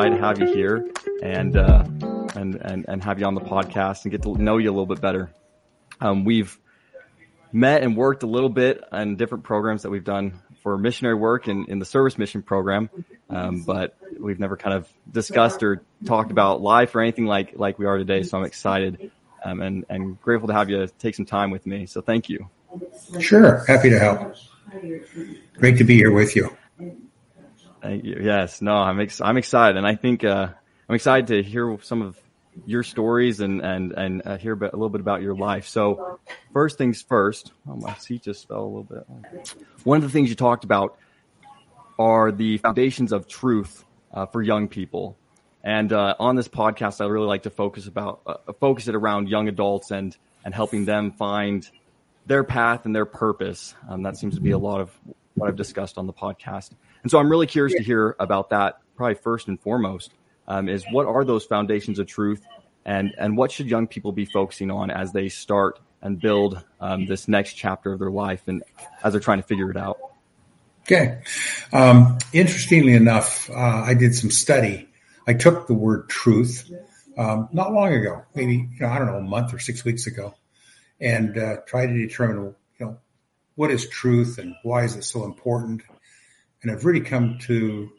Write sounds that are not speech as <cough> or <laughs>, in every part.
excited to have you here and uh, and and and have you on the podcast and get to know you a little bit better. Um, we've met and worked a little bit on different programs that we've done for missionary work in, in the service mission program, um, but we've never kind of discussed or talked about life or anything like like we are today. So I'm excited um, and and grateful to have you take some time with me. So thank you. Sure, happy to help. Great to be here with you. Thank you. Yes, no, I'm ex- I'm excited, and I think uh, I'm excited to hear some of your stories and and and uh, hear a, bit, a little bit about your life. So, first things first. Oh, my seat just fell a little bit. One of the things you talked about are the foundations of truth uh, for young people, and uh, on this podcast, I really like to focus about uh, focus it around young adults and and helping them find their path and their purpose. Um, that seems to be a lot of what I've discussed on the podcast. And so I'm really curious to hear about that. Probably first and foremost um, is what are those foundations of truth, and and what should young people be focusing on as they start and build um, this next chapter of their life, and as they're trying to figure it out. Okay. Um, interestingly enough, uh, I did some study. I took the word truth um, not long ago, maybe you know I don't know a month or six weeks ago, and uh, tried to determine you know what is truth and why is it so important and I've really come to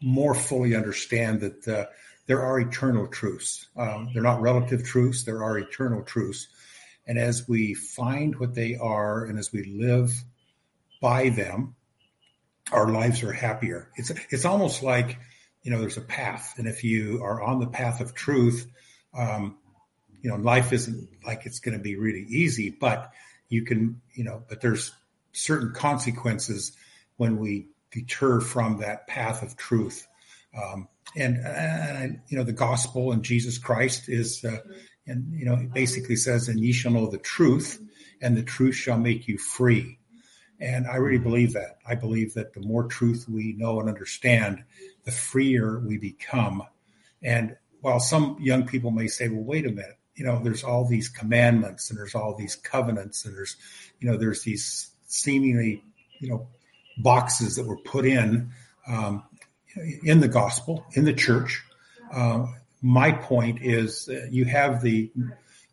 more fully understand that uh, there are eternal truths. Um, they're not relative truths; there are eternal truths. And as we find what they are, and as we live by them, our lives are happier. It's it's almost like you know there's a path, and if you are on the path of truth, um, you know life isn't like it's going to be really easy, but you can you know, but there's certain consequences when we deter from that path of truth. Um, and, and, you know, the gospel and Jesus Christ is, uh, and, you know, it basically says, and ye shall know the truth and the truth shall make you free. And I really believe that. I believe that the more truth we know and understand, the freer we become. And while some young people may say, well, wait a minute, you know, there's all these commandments and there's all these covenants and there's, you know, there's these seemingly, you know, boxes that were put in um, in the gospel in the church. Uh, my point is you have the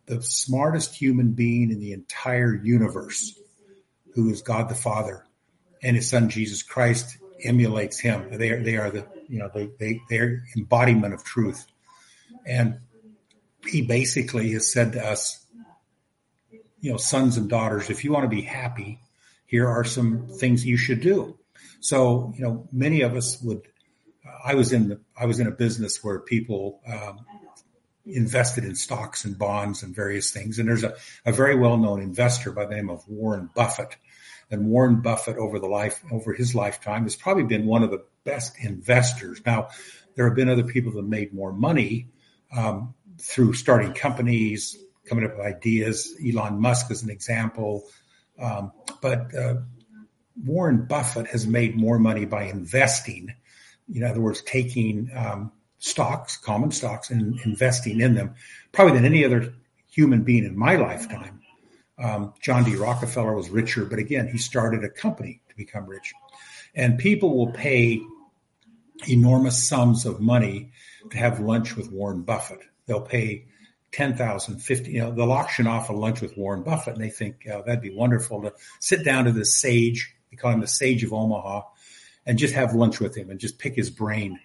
the smartest human being in the entire universe, who is God the Father, and His Son Jesus Christ emulates Him. They are they are the you know they they they're embodiment of truth, and He basically has said to us, you know, sons and daughters, if you want to be happy, here are some things you should do. So, you know, many of us would. Uh, I was in the, I was in a business where people um, invested in stocks and bonds and various things. And there's a, a very well known investor by the name of Warren Buffett. And Warren Buffett, over the life over his lifetime, has probably been one of the best investors. Now, there have been other people that made more money um, through starting companies, coming up with ideas. Elon Musk is an example. Um, but uh, Warren Buffett has made more money by investing. In other words, taking um, stocks, common stocks, and investing in them, probably than any other human being in my lifetime. Um, John D. Rockefeller was richer, but again, he started a company to become rich. And people will pay enormous sums of money to have lunch with Warren Buffett. They'll pay 10,000, 50, you know, they'll auction off a lunch with Warren Buffett and they think oh, that'd be wonderful to sit down to the sage. They call him the sage of Omaha and just have lunch with him and just pick his brain.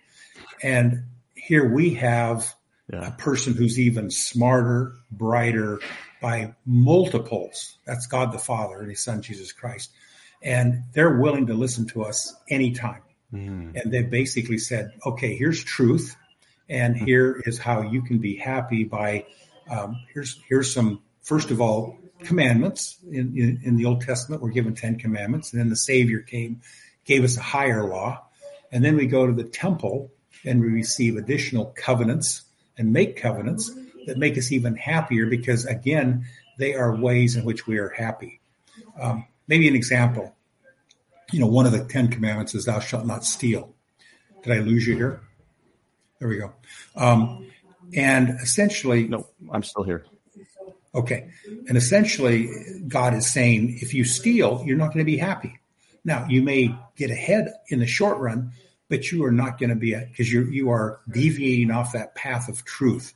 And here we have yeah. a person who's even smarter, brighter by multiples. That's God the Father and his son, Jesus Christ. And they're willing to listen to us anytime. Mm. And they basically said, okay, here's truth and hmm. here is how you can be happy by um, here's here's some first of all commandments in, in, in the Old Testament. We're given ten commandments, and then the Savior came, gave us a higher law, and then we go to the temple and we receive additional covenants and make covenants that make us even happier because again they are ways in which we are happy. Um, maybe an example. You know, one of the Ten Commandments is "Thou shalt not steal." Did I lose you here? There we go. Um, and essentially, no, I'm still here. Okay. And essentially, God is saying if you steal, you're not going to be happy. Now, you may get ahead in the short run, but you are not going to be because you you are deviating off that path of truth.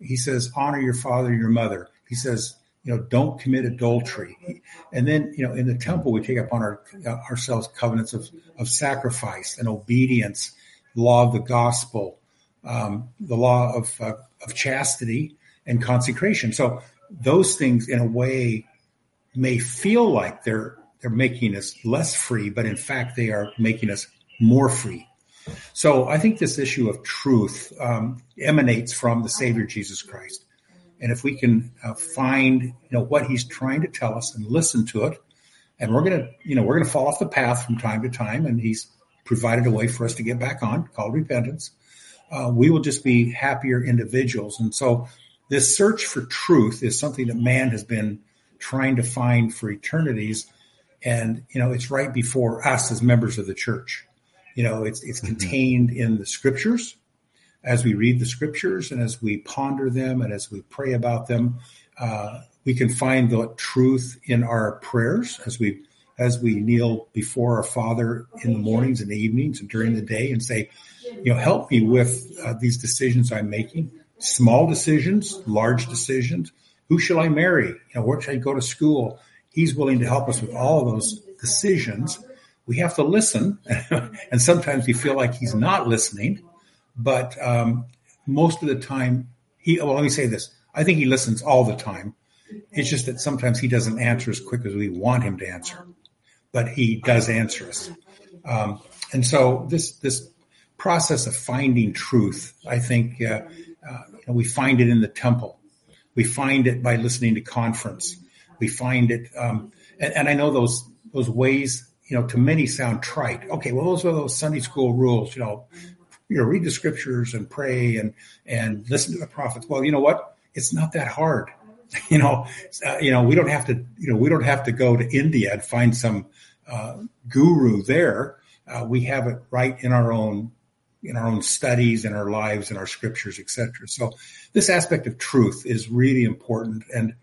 He says, honor your father and your mother. He says, you know, don't commit adultery. And then, you know, in the temple, we take upon our, uh, ourselves covenants of, of sacrifice and obedience, law of the gospel, um, the law of, uh, of chastity and consecration. So those things, in a way, may feel like they're they're making us less free, but in fact, they are making us more free. So I think this issue of truth um, emanates from the Savior Jesus Christ. And if we can uh, find, you know, what he's trying to tell us and listen to it, and we're to, you know, we're going to fall off the path from time to time, and he's provided a way for us to get back on called repentance. Uh, we will just be happier individuals. And so this search for truth is something that man has been trying to find for eternities. And, you know, it's right before us as members of the church. You know, it's, it's mm-hmm. contained in the scriptures as we read the scriptures and as we ponder them and as we pray about them, uh, we can find the truth in our prayers as we as we kneel before our Father in the mornings and the evenings and during the day and say, you know, help me with uh, these decisions I'm making, small decisions, large decisions. Who shall I marry? You know, where should I go to school? He's willing to help us with all of those decisions. We have to listen, <laughs> and sometimes we feel like he's not listening but um, most of the time, he. Well, let me say this: I think he listens all the time. It's just that sometimes he doesn't answer as quick as we want him to answer, but he does answer us. Um, and so this this process of finding truth, I think uh, uh, we find it in the temple. We find it by listening to conference. We find it, um, and, and I know those those ways you know, to many sound trite. Okay, well, those are those Sunday school rules, you know, you know, read the scriptures and pray and and listen to the prophets. Well, you know what? It's not that hard. <laughs> You know, uh, you know, we don't have to, you know, we don't have to go to India and find some uh, guru there. Uh, we have it right in our own in our own studies, in our lives, in our scriptures, etc. So, this aspect of truth is really important. And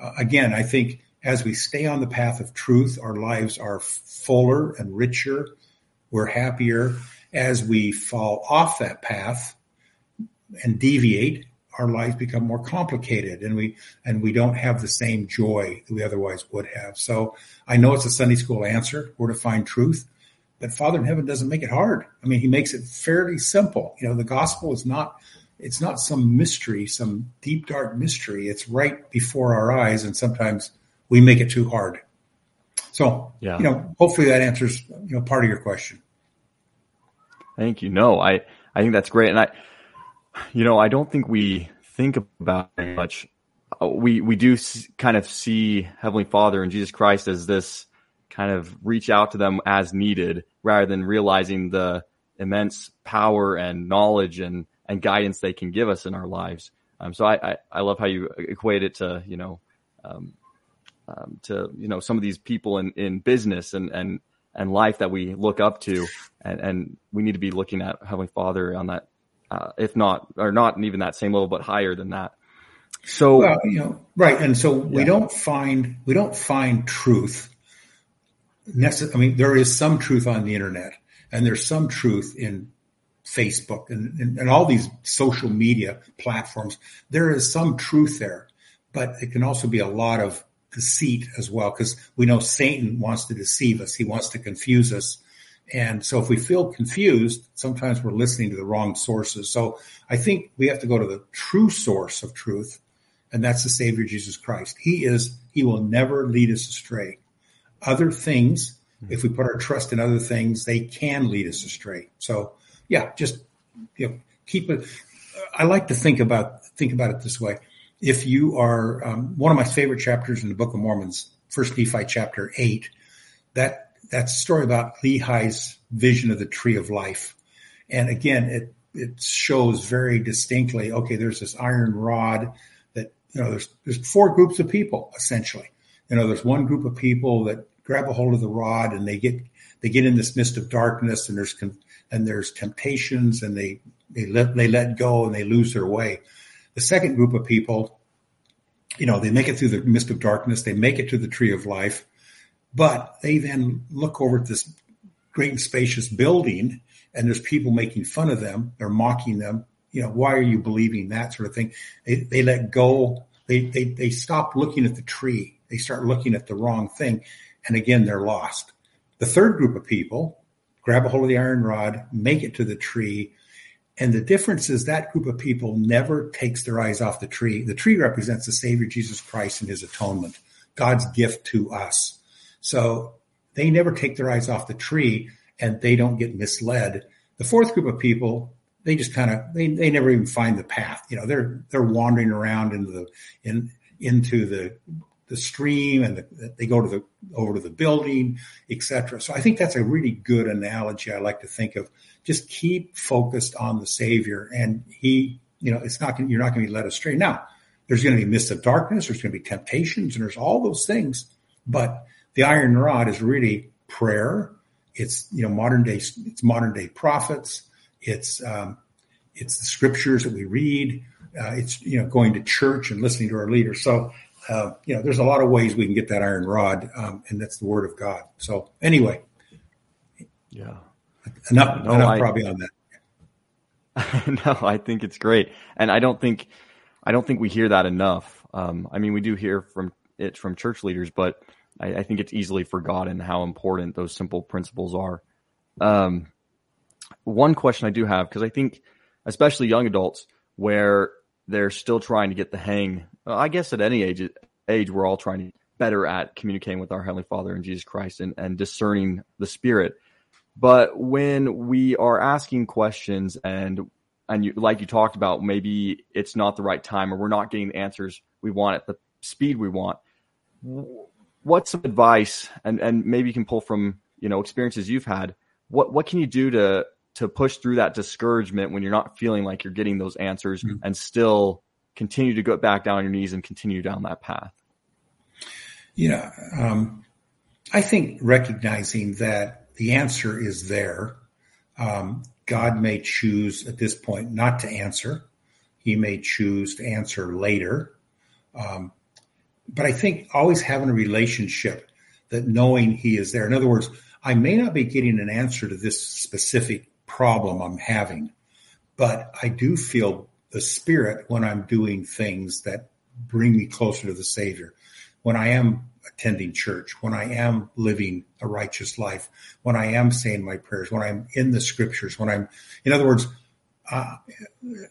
uh, again, I think as we stay on the path of truth, our lives are fuller and richer. We're happier as we fall off that path and deviate, our lives become more complicated and we and we don't have the same joy that we otherwise would have. So I know it's a Sunday school answer, where to find truth, but Father in heaven doesn't make it hard. I mean, he makes it fairly simple. You know, the gospel is not it's not some mystery, some deep dark mystery. It's right before our eyes, and sometimes we make it too hard. So, yeah. you know, hopefully that answers you know part of your question. Thank you. No, I, I think that's great. And I, you know, I don't think we think about it much. Uh, we, we do kind of see Heavenly Father and Jesus Christ as this kind of reach out to them as needed rather than realizing the immense power and knowledge and, and guidance they can give us in our lives. Um, so I, I, I, love how you equate it to, you know, um, um, to, you know, some of these people in, in business and, and, and life that we look up to, and, and we need to be looking at Heavenly Father on that, uh, if not or not even that same level, but higher than that. So, well, you know, right, and so we don't find we don't find truth. Necess- I mean, there is some truth on the internet, and there's some truth in Facebook and, and, and all these social media platforms. There is some truth there, but it can also be a lot of deceit as well, because we know Satan wants to deceive us. He wants to confuse us. And so if we feel confused, sometimes we're listening to the wrong sources. So I think we have to go to the true source of truth, and that's the Savior Jesus Christ. He is, he will never lead us astray. Other things, if we put our trust in other things, they can lead us astray. So yeah, just you know, keep it. I like to think about think about it this way if you are um, one of my favorite chapters in the Book of Mormons, First Nephi chapter eight, that that's a story about Lehi's vision of the tree of life, and again, it it shows very distinctly. Okay, there's this iron rod that you know. There's there's four groups of people essentially. You know, there's one group of people that grab a hold of the rod and they get they get in this mist of darkness and there's and there's temptations and they they let they let go and they lose their way. The second group of people, you know, they make it through the mist of darkness, they make it to the tree of life, but they then look over at this great and spacious building and there's people making fun of them, they're mocking them. You know, why are you believing that sort of thing? They, they let go. They, they, they stop looking at the tree. They start looking at the wrong thing. And again, they're lost. The third group of people grab a hold of the iron rod, make it to the tree. And the difference is that group of people never takes their eyes off the tree. The tree represents the Savior Jesus Christ and his atonement, God's gift to us. So they never take their eyes off the tree and they don't get misled. The fourth group of people, they just kind of they, they never even find the path. You know, they're they're wandering around into the in into the the stream and the, they go to the over to the building, etc. So I think that's a really good analogy. I like to think of just keep focused on the Savior, and He, you know, it's not you're not going to be led astray. Now, there's going to be mists of darkness, there's going to be temptations, and there's all those things. But the iron rod is really prayer. It's you know modern day it's modern day prophets. It's um, it's the scriptures that we read. Uh, it's you know going to church and listening to our leaders. So uh, you know, there's a lot of ways we can get that iron rod, um, and that's the word of God. So anyway, yeah, enough, no, enough I, probably on that. <laughs> no, I think it's great, and I don't think I don't think we hear that enough. Um, I mean, we do hear from it from church leaders, but I, I, think it's easily forgotten how important those simple principles are. Um, one question I do have because I think, especially young adults, where they're still trying to get the hang. I guess at any age, age we're all trying to get better at communicating with our Heavenly Father and Jesus Christ and, and discerning the Spirit. But when we are asking questions and and you, like you talked about, maybe it's not the right time or we're not getting the answers we want at the speed we want. What's some advice and and maybe you can pull from you know experiences you've had. What what can you do to to push through that discouragement when you're not feeling like you're getting those answers mm-hmm. and still continue to go back down on your knees and continue down that path? Yeah, um, I think recognizing that the answer is there. Um, God may choose at this point not to answer. He may choose to answer later. Um, but I think always having a relationship that knowing He is there. In other words, I may not be getting an answer to this specific problem I'm having. But I do feel the spirit when I'm doing things that bring me closer to the Savior. When I am attending church, when I am living a righteous life, when I am saying my prayers, when I'm in the scriptures, when I'm, in other words, uh,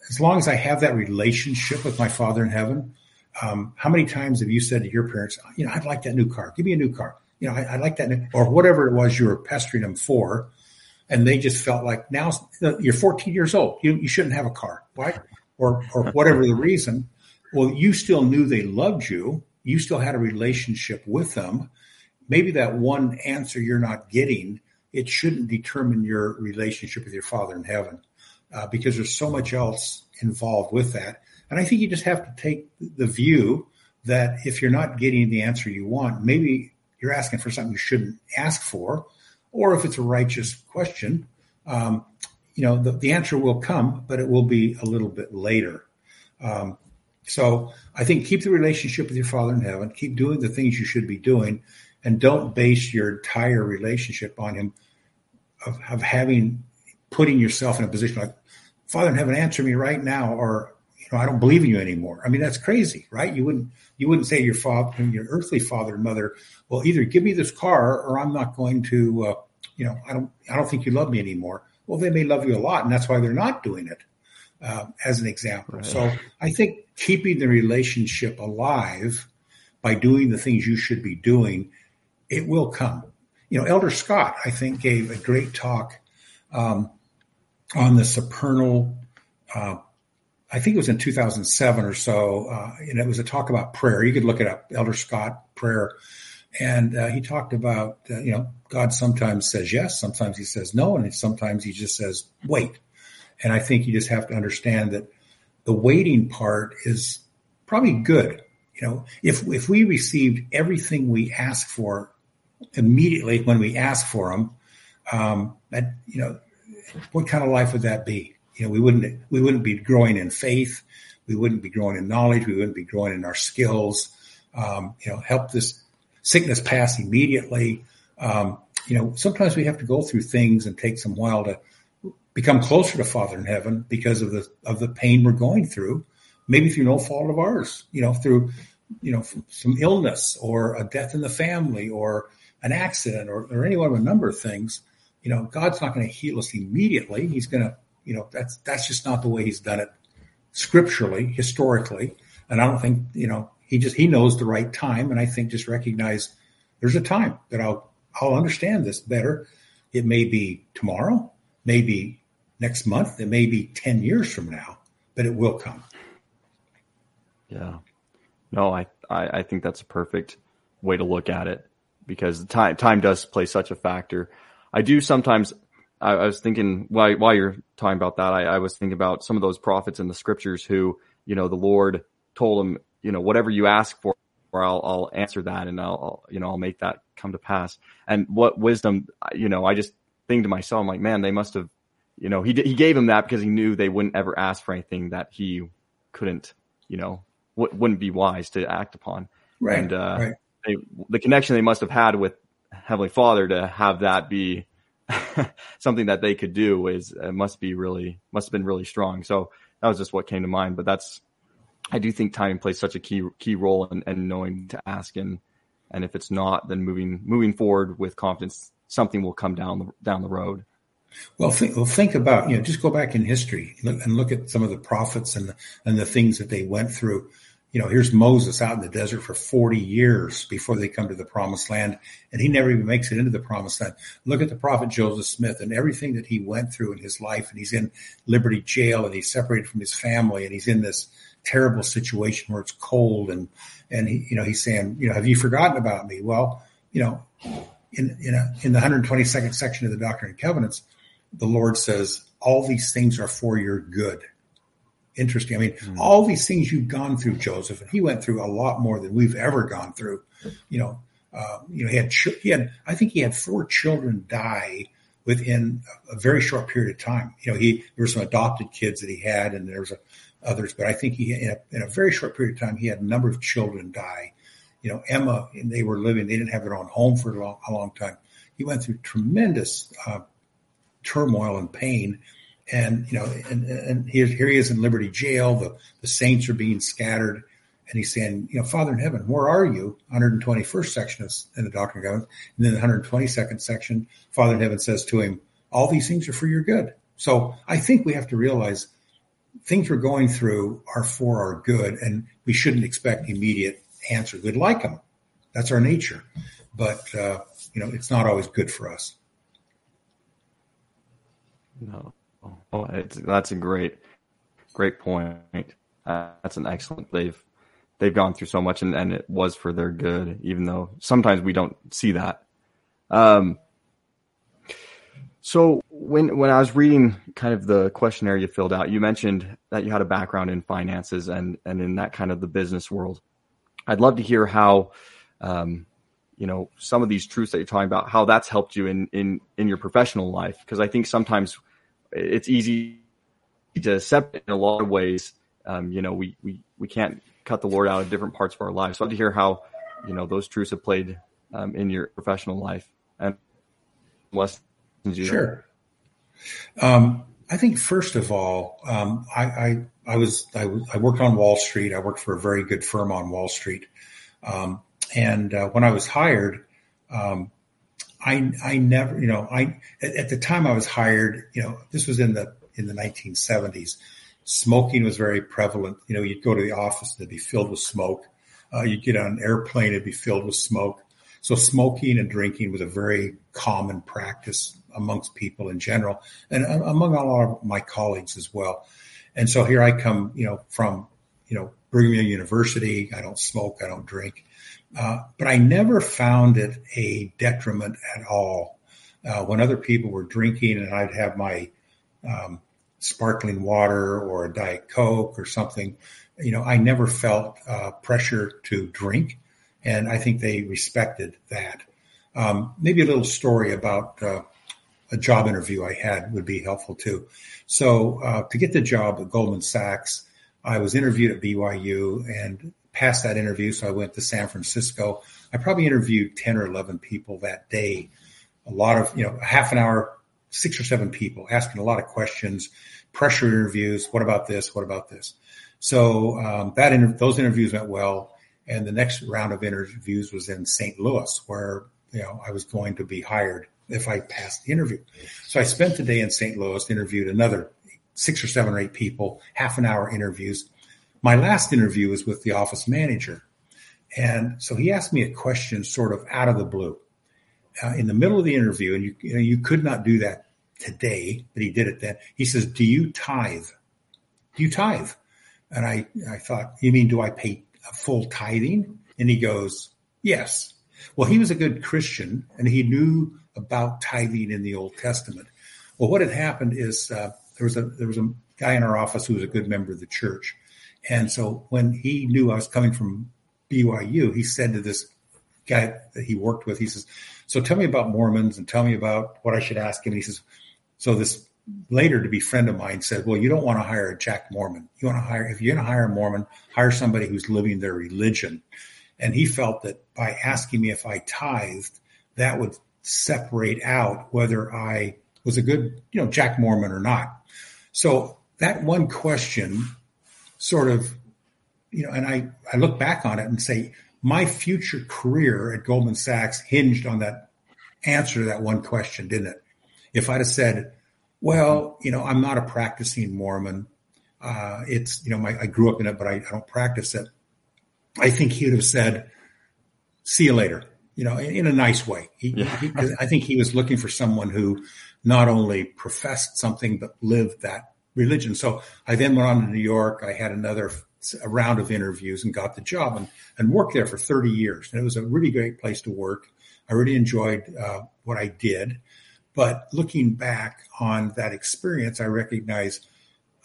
as long as I have that relationship with my Father in heaven, um, how many times have you said to your parents, you know, I'd like that new car. Give me a new car. You know, I, would like that, new, or whatever it was you were pestering them for and they just felt like now you're 14 years old, you, you shouldn't have a car, right? Or or whatever the reason. Well, you still knew they loved you. You still had a relationship with them. Maybe that one answer you're not getting, it shouldn't determine your relationship with your Father in heaven, uh, because there's so much else involved with that. And I think you just have to take the view that if you're not getting the answer you want, maybe you're asking for something you shouldn't ask for or if it's a righteous question, um, you know, the, the, answer will come, but it will be a little bit later. Um, so I think keep the relationship with your Father in heaven, keep doing the things you should be doing, and don't base your entire relationship on Him of, of having putting yourself in a position like Father in heaven, answer me right now, or you know, I don't believe in you anymore. I mean, that's crazy, right? You wouldn't you wouldn't say to your father, your earthly father and mother, well, either give me this car or I'm not going to, uh, you know, I don't I don't think you love me anymore. Well, they may love you a lot, and that's why they're not doing it. Uh, as an example. Right. So I think keeping the relationship alive by doing the things you should be doing, it will come. You know, Elder Scott, I think, gave a great talk um, on the supernal uh, I think it was in 2007 or so, uh, and it was a talk about prayer. You could look it up, Elder Scott prayer, and uh, he talked about uh, you know God sometimes says yes, sometimes he says no, and sometimes he just says wait. And I think you just have to understand that the waiting part is probably good. You know, if if we received everything we ask for immediately when we ask for them, um, that you know, what kind of life would that be? You know, we wouldn't we wouldn't be growing in faith, we wouldn't be growing in knowledge, we wouldn't be growing in our skills. Um, you know, help this sickness pass immediately. Um, you know, sometimes we have to go through things and take some while to become closer to Father in heaven because of the of the pain we're going through, maybe through no fault of ours, you know, through you know some illness or a death in the family or an accident or, or any one of a number of things. You know, God's not going to heal us immediately. He's going to, you know, that's that's just not the way He's done it scripturally, historically. And I don't think, you know, He just He knows the right time. And I think just recognize there's a time that I'll I'll understand this better. It may be tomorrow, maybe next month, it may be 10 years from now, but it will come. Yeah. No, I, I, I think that's a perfect way to look at it because time, time does play such a factor. I do sometimes, I, I was thinking while, while you're talking about that, I, I was thinking about some of those prophets in the scriptures who, you know, the Lord told them, you know, whatever you ask for, or I'll, I'll answer that and I'll, I'll, you know, I'll make that come to pass. And what wisdom, you know, I just think to myself, I'm like, man, they must have, you know, he, he gave him that because he knew they wouldn't ever ask for anything that he couldn't, you know, w- wouldn't be wise to act upon. Right. And, uh, right. They, the connection they must have had with Heavenly Father to have that be <laughs> something that they could do is uh, must be really must have been really strong. So that was just what came to mind. But that's I do think timing plays such a key key role in, in knowing to ask and and if it's not, then moving moving forward with confidence, something will come down the down the road. Well, think, well, think about you know just go back in history and look at some of the prophets and the, and the things that they went through. You know, here's Moses out in the desert for 40 years before they come to the promised land, and he never even makes it into the promised land. Look at the prophet Joseph Smith and everything that he went through in his life, and he's in Liberty Jail, and he's separated from his family, and he's in this terrible situation where it's cold and and he you know he's saying you know have you forgotten about me well you know in in, a, in the 122nd section of the doctrine and covenants the lord says all these things are for your good interesting i mean mm-hmm. all these things you've gone through joseph and he went through a lot more than we've ever gone through you know uh, you know he had he had i think he had four children die within a very short period of time you know he there were some adopted kids that he had and there was a others, but I think he, in a, in a, very short period of time, he had a number of children die. You know, Emma, and they were living, they didn't have their own home for a long, a long time. He went through tremendous uh, turmoil and pain. And, you know, and, and here, here he is in Liberty Jail. The, the saints are being scattered. And he's saying, you know, Father in heaven, where are you? 121st section is in the Doctrine and Covenants. And then the 122nd section, Father in heaven says to him, all these things are for your good. So I think we have to realize things we're going through are for our good, and we shouldn't expect immediate answers. We'd like them. That's our nature, but uh, you know, it's not always good for us. No, oh, that's a great, great point. Uh, that's an excellent. They've they've gone through so much, and, and it was for their good, even though sometimes we don't see that. Um, so when when I was reading kind of the questionnaire you filled out, you mentioned that you had a background in finances and and in that kind of the business world. I'd love to hear how, um, you know, some of these truths that you're talking about, how that's helped you in in in your professional life. Because I think sometimes it's easy to separate in a lot of ways. Um, you know, we we we can't cut the Lord out of different parts of our lives. So I'd to hear how, you know, those truths have played um, in your professional life and less Sure. Um, I think first of all, um, I, I, I was I, I, worked on Wall Street. I worked for a very good firm on Wall Street, um, and uh, when I was hired, um, I I never you know I at, at, the time I was hired. You know this was in the in the 1970s. Smoking was very prevalent. You know you'd go to the office and it'd be filled with smoke. Uh, you'd get on an airplane, it'd be filled with smoke. So smoking and drinking was a very common practice amongst people in general and among a lot of my colleagues as well. And so here I come, you know, from, you know, Brigham Young University. I don't smoke. I don't drink. Uh, but I never found it a detriment at all. Uh, when other people were drinking and I'd have my um, sparkling water or a Diet Coke or something, you know, I never felt uh, pressure to drink. And I think they respected that. Um, maybe a little story about uh, a job interview I had would be helpful too. So uh, to get the job at Goldman Sachs, I was interviewed at BYU and passed that interview. So I went to San Francisco. I probably interviewed 10 or 11 people that day. A lot of, you know, half an hour six or seven people asking a lot of questions, pressure interviews. What about this? What about this? So um, that inter- those interviews went well, and the next round of interviews was in St. Louis, where you know I was going to be hired if I passed the interview. So I spent the day in St. Louis, interviewed another six or seven or eight people, half an hour interviews. My last interview was with the office manager. And so he asked me a question sort of out of the blue uh, in the middle of the interview. And you, you, know, you could not do that today, but he did it then. He says, Do you tithe? Do you tithe? And I, I thought, You mean, do I pay a full tithing? And he goes, Yes. Well, he was a good Christian and he knew about tithing in the Old Testament. Well, what had happened is uh, there was a there was a guy in our office who was a good member of the church, and so when he knew I was coming from BYU, he said to this guy that he worked with, he says, "So tell me about Mormons and tell me about what I should ask him." And he says, "So this later to be friend of mine said, well, you don't want to hire a Jack Mormon. You want to hire if you're going to hire a Mormon, hire somebody who's living their religion." And he felt that by asking me if I tithed, that would separate out whether I was a good, you know, Jack Mormon or not. So that one question sort of, you know, and I, I look back on it and say, my future career at Goldman Sachs hinged on that answer to that one question, didn't it? If I'd have said, well, you know, I'm not a practicing Mormon. Uh, it's, you know, my, I grew up in it, but I, I don't practice it. I think he would have said, see you later you know, in, in a nice way. He, yeah. he, I think he was looking for someone who not only professed something but lived that religion. So I then went on to New York. I had another round of interviews and got the job and, and worked there for 30 years. And it was a really great place to work. I really enjoyed uh, what I did. But looking back on that experience, I recognize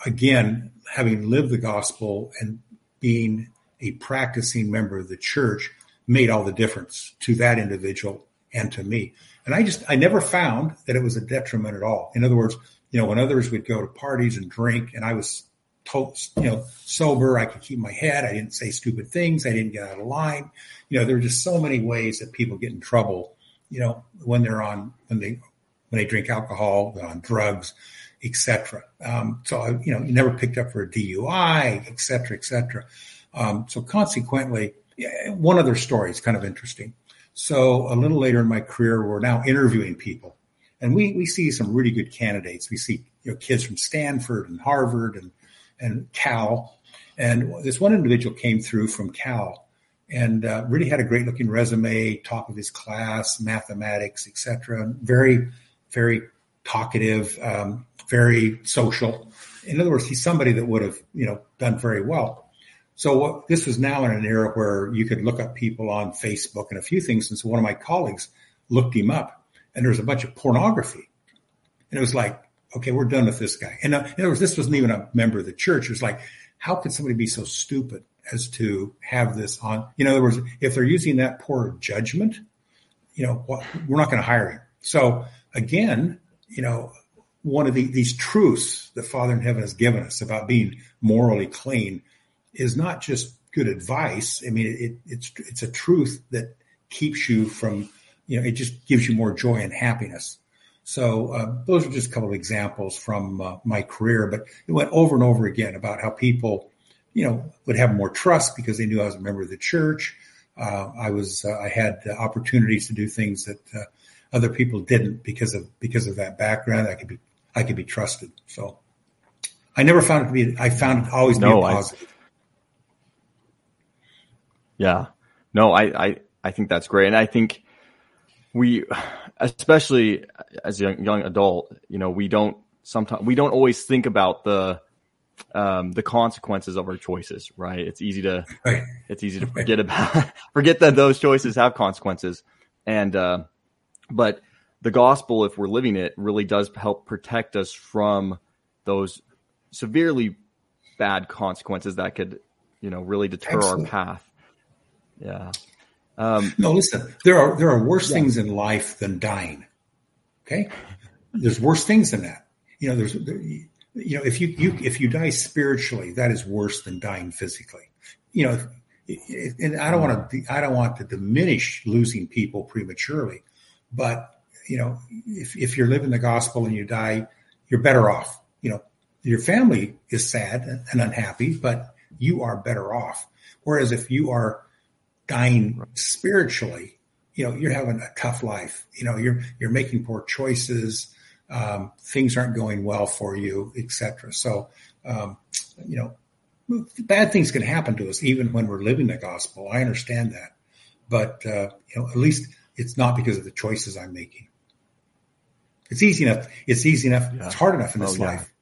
again, having lived the gospel and being a practicing member of the church, made all the difference to that individual and to me. And I just, I never found that it was a detriment at all. In other words, you know, when others would go to parties and drink and I was told, you know, sober, I could keep my head. I didn't say stupid things. I didn't get out of line. You know, there are just so many ways that people get in trouble, you know, when they're on, when they, when they drink alcohol, on drugs, etc. Um, so I, you know, you never picked up for a DUI, et cetera, et cetera. Um, so consequently, one other story is kind of interesting. So a little later in my career, we're now interviewing people, and we we see some really good candidates. We see you know kids from Stanford and Harvard and and Cal, and this one individual came through from Cal and uh, really had a great looking resume, top of his class, mathematics, etc. Very very talkative, um, very social. In other words, he's somebody that would have you know done very well. So what, this was now in an era where you could look up people on Facebook and a few things. And so one of my colleagues looked him up and there was a bunch of pornography. And it was like, okay, we're done with this guy. And uh, in other words, this wasn't even a member of the church. It was like, how could somebody be so stupid as to have this on? In other words, if they're using that poor judgment, you know, we're not going to hire him. So again, you know, one of the, these truths that Father in heaven has given us about being morally clean is not just good advice. I mean, it, it's it's a truth that keeps you from, you know, it just gives you more joy and happiness. So uh, those are just a couple of examples from uh, my career, but it went over and over again about how people, you know, would have more trust because they knew I was a member of the church. Uh, I was uh, I had opportunities to do things that uh, other people didn't because of because of that background. I could be I could be trusted. So I never found it to be. I found it always no, be positive. I, yeah. No, I, I, I think that's great. And I think we, especially as a young, young adult, you know, we don't sometimes, we don't always think about the, um, the consequences of our choices, right? It's easy to, right. it's easy to forget about, <laughs> forget that those choices have consequences. And, uh, but the gospel, if we're living it, really does help protect us from those severely bad consequences that could, you know, really deter Absolutely. our path. Yeah. Um, no, listen. There are there are worse yeah. things in life than dying. Okay, there's worse things than that. You know, there's you know if you you if you die spiritually, that is worse than dying physically. You know, and I don't want to I don't want to diminish losing people prematurely, but you know, if, if you're living the gospel and you die, you're better off. You know, your family is sad and unhappy, but you are better off. Whereas if you are dying spiritually, you know, you're having a tough life. You know, you're you're making poor choices. Um, things aren't going well for you, etc. So, um, you know, bad things can happen to us even when we're living the gospel. I understand that, but uh, you know, at least it's not because of the choices I'm making. It's easy enough. It's easy enough. Yeah. It's hard enough in this oh, yeah. life.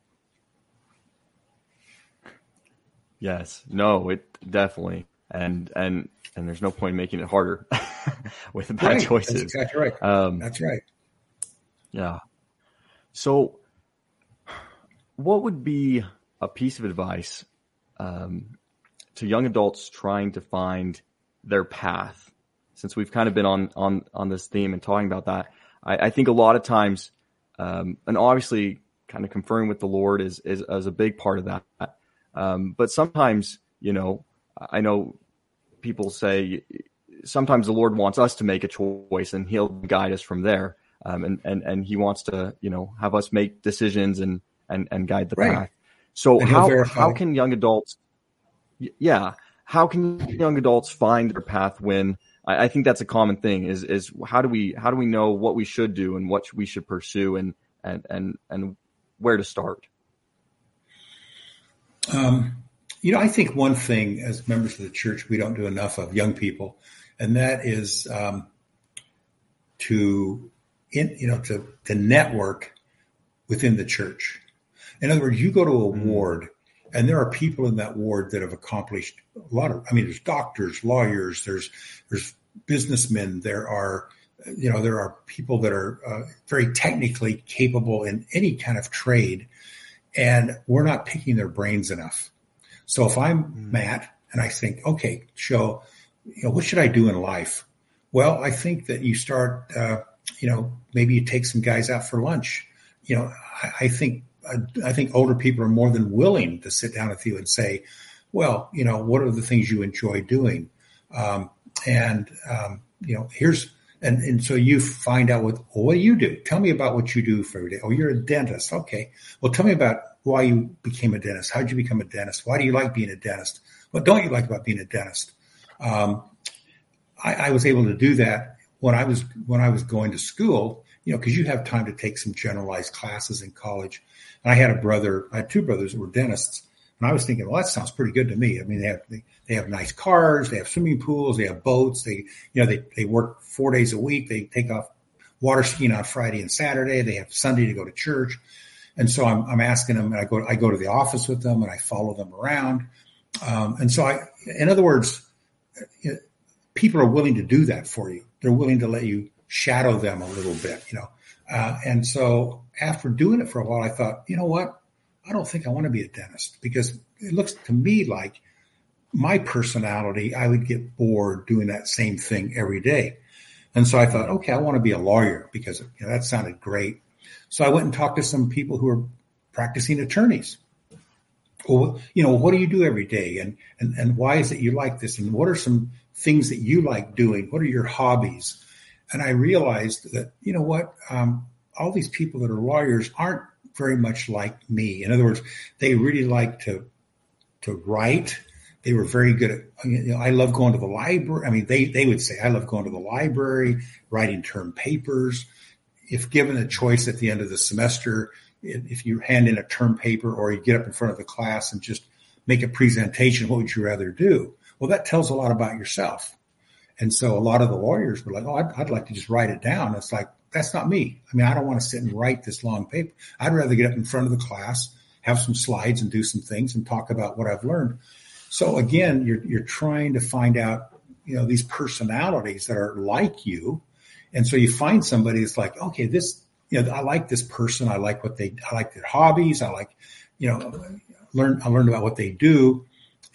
Yes. No, it definitely. And and and there's no point in making it harder <laughs> with bad right. choices. That's exactly right. Um, That's right. Yeah. So, what would be a piece of advice um, to young adults trying to find their path? Since we've kind of been on on on this theme and talking about that, I, I think a lot of times, um, and obviously, kind of conferring with the Lord is is, is a big part of that. Um, but sometimes, you know, I know people say sometimes the Lord wants us to make a choice and He'll guide us from there. Um, and, and, and He wants to, you know, have us make decisions and, and, and guide the right. path. So how, how can young adults, yeah, how can young adults find their path when I, I, think that's a common thing is, is how do we, how do we know what we should do and what we should pursue and, and, and, and where to start? Um, you know, I think one thing as members of the church we don't do enough of young people, and that is um, to, in, you know, to to network within the church. In other words, you go to a mm-hmm. ward, and there are people in that ward that have accomplished a lot of. I mean, there's doctors, lawyers, there's there's businessmen, there are you know there are people that are uh, very technically capable in any kind of trade and we're not picking their brains enough. So if I'm mm. Matt and I think, okay, show, you know, what should I do in life? Well, I think that you start, uh, you know, maybe you take some guys out for lunch. You know, I, I think I think older people are more than willing to sit down with you and say, well, you know, what are the things you enjoy doing? Um, and um, you know, here's and, and so you find out what, well, what do you do? Tell me about what you do for every day. Oh, you're a dentist. Okay. Well, tell me about why you became a dentist. How did you become a dentist? Why do you like being a dentist? What don't you like about being a dentist? Um, I, I, was able to do that when I was when I was going to school. You know, because you have time to take some generalized classes in college. And I had a brother. I had two brothers that were dentists, and I was thinking, well, that sounds pretty good to me. I mean, they have they, they have nice cars, they have swimming pools, they have boats. They you know they they work four days a week. They take off water skiing on Friday and Saturday. They have Sunday to go to church. And so I'm, I'm asking them, and I go I go to the office with them, and I follow them around. Um, and so I, in other words, people are willing to do that for you. They're willing to let you shadow them a little bit, you know. Uh, and so after doing it for a while, I thought, you know what? I don't think I want to be a dentist because it looks to me like my personality, I would get bored doing that same thing every day. And so I thought, okay, I want to be a lawyer because you know, that sounded great. So I went and talked to some people who are practicing attorneys. Well, you know, what do you do every day? And, and, and why is it you like this? And what are some things that you like doing? What are your hobbies? And I realized that, you know what? Um, all these people that are lawyers aren't very much like me. In other words, they really like to to write. They were very good at. You know, I love going to the library. I mean, they they would say I love going to the library, writing term papers. If given a choice at the end of the semester, if you hand in a term paper or you get up in front of the class and just make a presentation, what would you rather do? Well, that tells a lot about yourself. And so a lot of the lawyers were like, "Oh, I'd, I'd like to just write it down." It's like, that's not me. I mean, I don't want to sit and write this long paper. I'd rather get up in front of the class, have some slides and do some things and talk about what I've learned. So again, you're, you're trying to find out, you know, these personalities that are like you. And so you find somebody that's like, okay, this, you know, I like this person. I like what they, I like their hobbies. I like, you know, learn, I learned about what they do.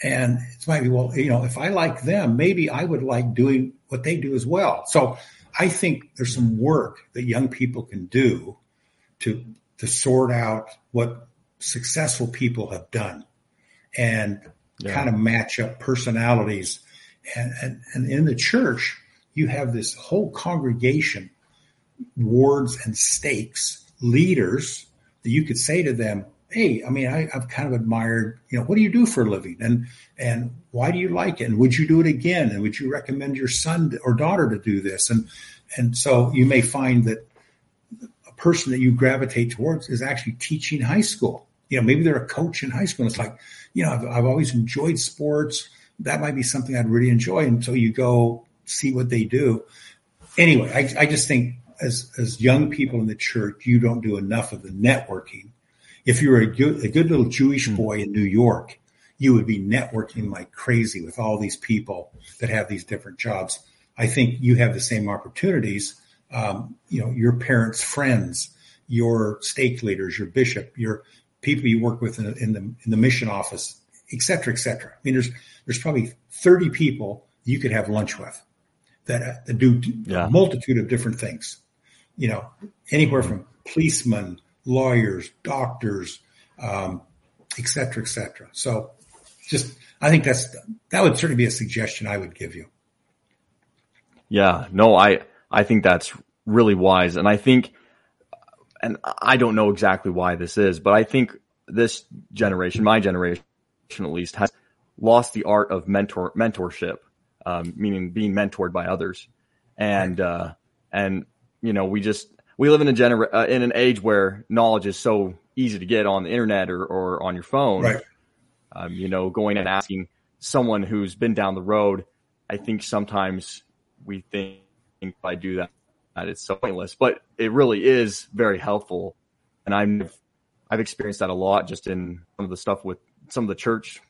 And it's might be, well, you know, if I like them, maybe I would like doing what they do as well. So I think there's some work that young people can do to to sort out what successful people have done and yeah. kind of match up personalities. And, and, and in the church, you have this whole congregation wards and stakes, leaders that you could say to them, Hey, I mean, I, have kind of admired, you know, what do you do for a living? And, and why do you like it? And would you do it again? And would you recommend your son or daughter to do this? And, and so you may find that a person that you gravitate towards is actually teaching high school. You know, maybe they're a coach in high school. And it's like, you know, I've, I've always enjoyed sports. That might be something I'd really enjoy. And so you go see what they do. Anyway, I, I just think as as young people in the church, you don't do enough of the networking. If you were a good, a good little Jewish hmm. boy in New York, you would be networking like crazy with all these people that have these different jobs. I think you have the same opportunities. Um, you know, your parents' friends, your stake leaders, your bishop, your people you work with in, in the in the mission office, et cetera, et cetera. I mean, there's there's probably 30 people you could have lunch with that, that do yeah. a multitude of different things you know, anywhere from policemen, lawyers, doctors, um, et cetera, et cetera. So just, I think that's, that would certainly be a suggestion I would give you. Yeah, no, I, I think that's really wise. And I think, and I don't know exactly why this is, but I think this generation, my generation at least, has lost the art of mentor mentorship, um, meaning being mentored by others. And, uh, and you know, we just we live in a gener- uh, in an age where knowledge is so easy to get on the internet or, or on your phone. Right. Um, you know, going and asking someone who's been down the road. I think sometimes we think if I do that, that it's so pointless, but it really is very helpful. And I've I've experienced that a lot just in some of the stuff with some of the church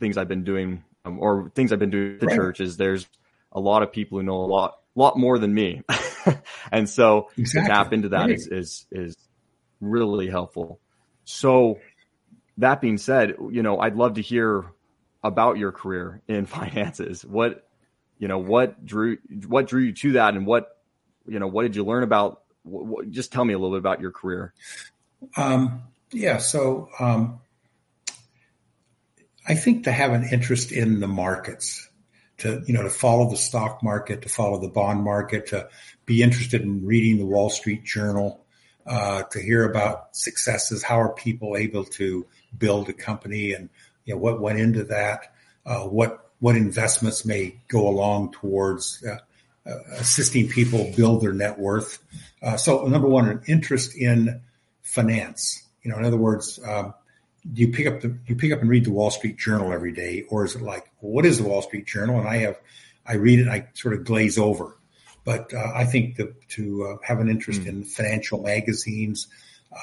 things I've been doing um, or things I've been doing at the right. church is there's a lot of people who know a lot lot more than me. <laughs> and so exactly. to tap into that right. is, is, is really helpful. So that being said, you know, I'd love to hear about your career in <laughs> finances. What, you know, what drew, what drew you to that and what, you know, what did you learn about, what, what, just tell me a little bit about your career. Um, yeah. So, um, I think to have an interest in the markets, to you know to follow the stock market, to follow the bond market, to be interested in reading the Wall Street Journal, uh, to hear about successes. How are people able to build a company, and you know what went into that? Uh, what what investments may go along towards uh, uh assisting people build their net worth? Uh, so number one, an interest in finance. You know, in other words. Um, do you pick up the you pick up and read the Wall Street Journal every day, or is it like, what is the Wall Street Journal? And I have, I read it, I sort of glaze over. But uh, I think the, to uh, have an interest mm. in financial magazines,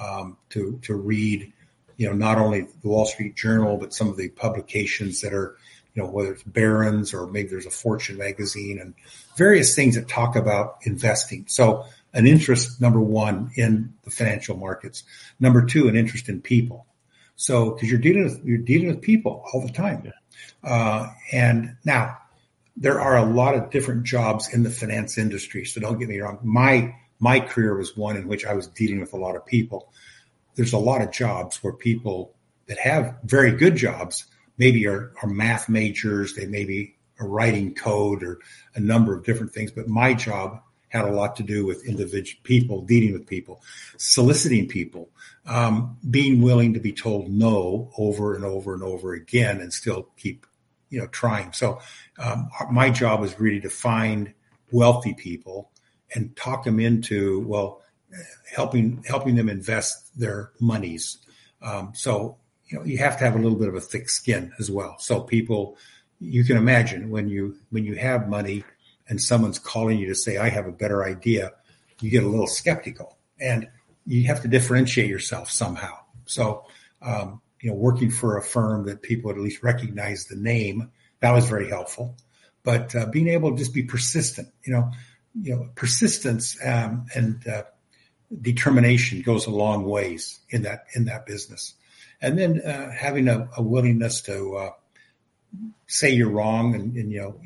um, to to read, you know, not only the Wall Street Journal, but some of the publications that are, you know, whether it's Barron's or maybe there's a Fortune magazine and various things that talk about investing. So an interest number one in the financial markets. Number two, an interest in people. So, because you're dealing with you're dealing with people all the time, uh, and now there are a lot of different jobs in the finance industry. So don't get me wrong. My my career was one in which I was dealing with a lot of people. There's a lot of jobs where people that have very good jobs maybe are, are math majors. They maybe are writing code or a number of different things. But my job had a lot to do with individual people, dealing with people, soliciting people, um, being willing to be told no over and over and over again and still keep, you know, trying. So um, my job was really to find wealthy people and talk them into, well, helping helping them invest their monies. Um, so you know you have to have a little bit of a thick skin as well. So people, you can imagine when you when you have money and someone's calling you to say, I have a better idea, you get a little skeptical and you have to differentiate yourself somehow. So, um, you know, working for a firm that people at least recognize the name, that was very helpful. But uh, being able to just be persistent, you know, you know, persistence um, and uh, determination goes a long ways in that in that business. And then uh, having a, a, willingness to uh, say you're wrong, and, and you know,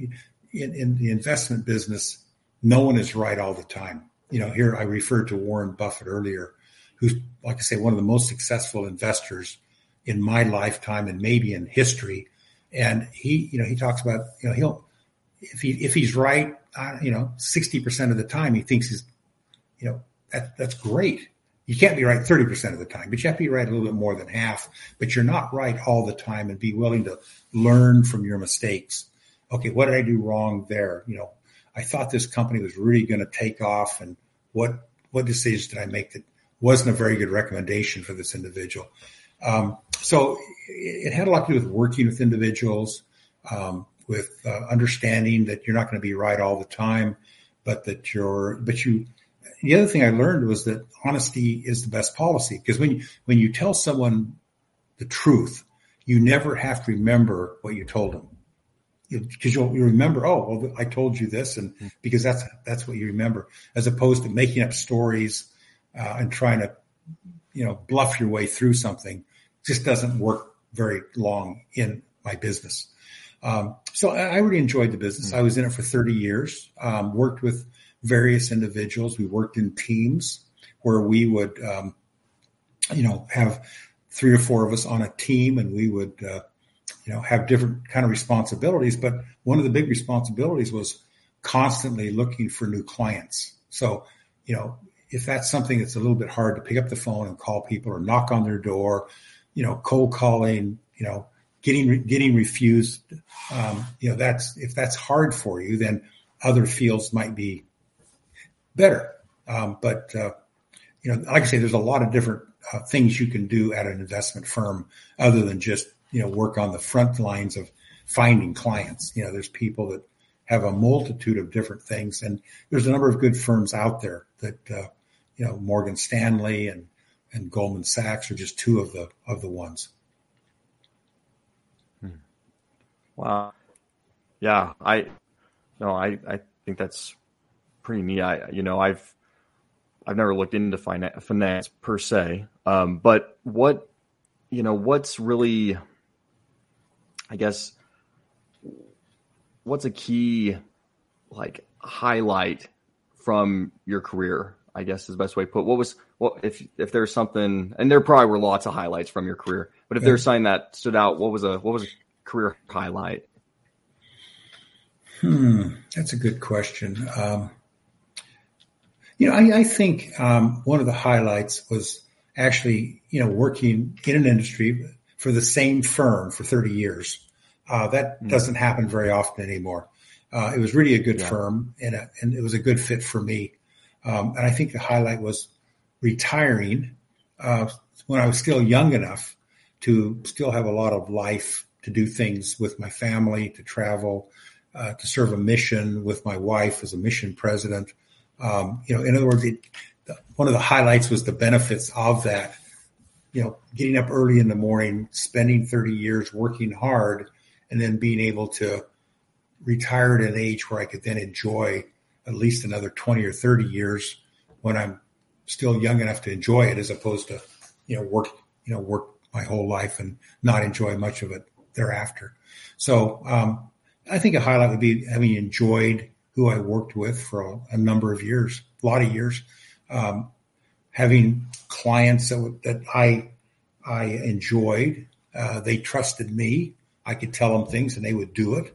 in, in the investment business, no one is right all the time. You know, here I referred to Warren Buffett earlier, who's, like I say, one of the most successful investors in my lifetime and maybe in history. And he, you know, he talks about, you know, he'll, if he, if he's right, uh, you know, 60% of the time he thinks he's you know, that, that's great. You can't be right 30% of the time, but you have to be right a little bit more than half, but you're not right all the time and be willing to learn from your mistakes. Okay. What did I do wrong there? You know, I thought this company was really going to take off and what, what decisions did I make that wasn't a very good recommendation for this individual? Um, so it had a lot to do with working with individuals, um, with uh, understanding that you're not going to be right all the time, but that you're, but you, the other thing I learned was that honesty is the best policy because when you, when you tell someone the truth, you never have to remember what you told them because you'll, you remember, oh, well, I told you this, and hmm. because that's that's what you remember, as opposed to making up stories uh, and trying to, you know, bluff your way through something. Just doesn't work very long in my business. Um, so I, really enjoyed the business. Hmm. I was in it for 30 years. Um, worked with various individuals. We worked in teams where we would, um, you know, have three or four of us on a team, and we would. Uh, you know, have different kind of responsibilities. But one of the big responsibilities was constantly looking for new clients. So, you know, if that's something that's a little bit hard to pick up the phone and call people or knock on their door, you know, cold calling, you know, getting getting refused, um, you know, that's if that's hard for you, then other fields might be better. Um, but uh, you know, like I say, there's a lot of different uh, things you can do at an investment firm other than just you know, work on the front lines of finding clients. You know, there's people that have a multitude of different things, and there's a number of good firms out there that, uh, you know, Morgan Stanley and and Goldman Sachs are just two of the of the ones. Hmm. Wow. Yeah, I no, I I think that's pretty neat. I you know I've I've never looked into finance, finance per se, um, but what you know what's really I guess what's a key like highlight from your career? I guess is the best way to put. What was what if if there's something, and there probably were lots of highlights from your career, but if there's something that stood out, what was a what was a career highlight? Hmm, that's a good question. Um, you know, I, I think um, one of the highlights was actually, you know, working in an industry for the same firm for 30 years. Uh, that mm. doesn't happen very often anymore. Uh, it was really a good yeah. firm and, a, and, it was a good fit for me. Um, and I think the highlight was retiring uh, when I was still young enough to still have a lot of life to do things with my family, to travel, uh, to serve a mission with my wife as a mission president. Um, you know, in other words, it, one of the highlights was the benefits of that you know, getting up early in the morning, spending 30 years working hard, and then being able to retire at an age where I could then enjoy at least another 20 or 30 years when I'm still young enough to enjoy it as opposed to, you know, work, you know, work my whole life and not enjoy much of it thereafter. So, um, I think a highlight would be having enjoyed who I worked with for a, a number of years, a lot of years, um, having clients that, that I I enjoyed. Uh, they trusted me. I could tell them things and they would do it.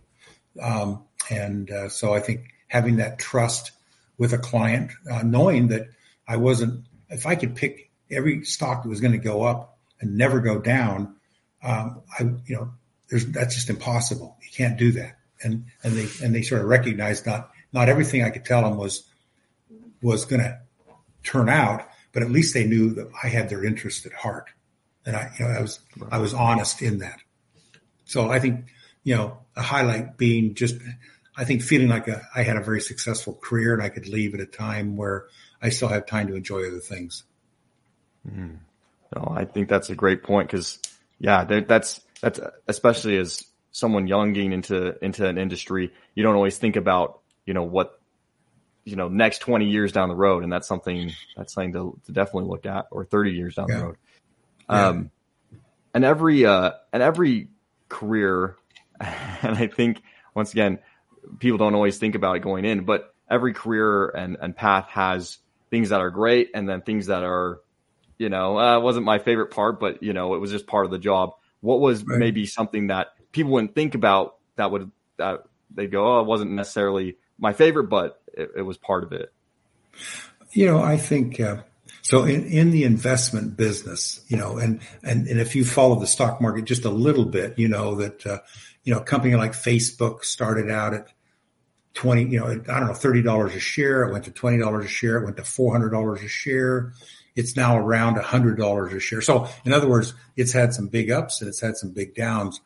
Um, and uh, so I think having that trust with a client, uh, knowing that I wasn't, if I could pick every stock that was going to go up and never go down, um, I, you know, that's just impossible. You can't do that. And, and they, and they sort of recognized not, not everything I could tell them was, was going to turn out, but at least they knew that I had their interest at heart, and I, you know, I was I was honest in that. So I think you know a highlight being just I think feeling like a, I had a very successful career and I could leave at a time where I still have time to enjoy other things. Mm. No, I think that's a great point because yeah, that's that's especially as someone young getting into into an industry, you don't always think about you know what you know next 20 years down the road and that's something that's something to, to definitely look at or 30 years down yeah. the road yeah. um and every uh and every career <laughs> and i think once again people don't always think about it going in but every career and and path has things that are great and then things that are you know uh, wasn't my favorite part but you know it was just part of the job what was right. maybe something that people wouldn't think about that would that they'd go oh it wasn't necessarily my favorite but it, it was part of it. You know, I think uh, so. In, in the investment business, you know, and and and if you follow the stock market just a little bit, you know that uh, you know a company like Facebook started out at twenty, you know, I don't know, thirty dollars a share. It went to twenty dollars a share. It went to four hundred dollars a share. It's now around hundred dollars a share. So, in other words, it's had some big ups and it's had some big downs.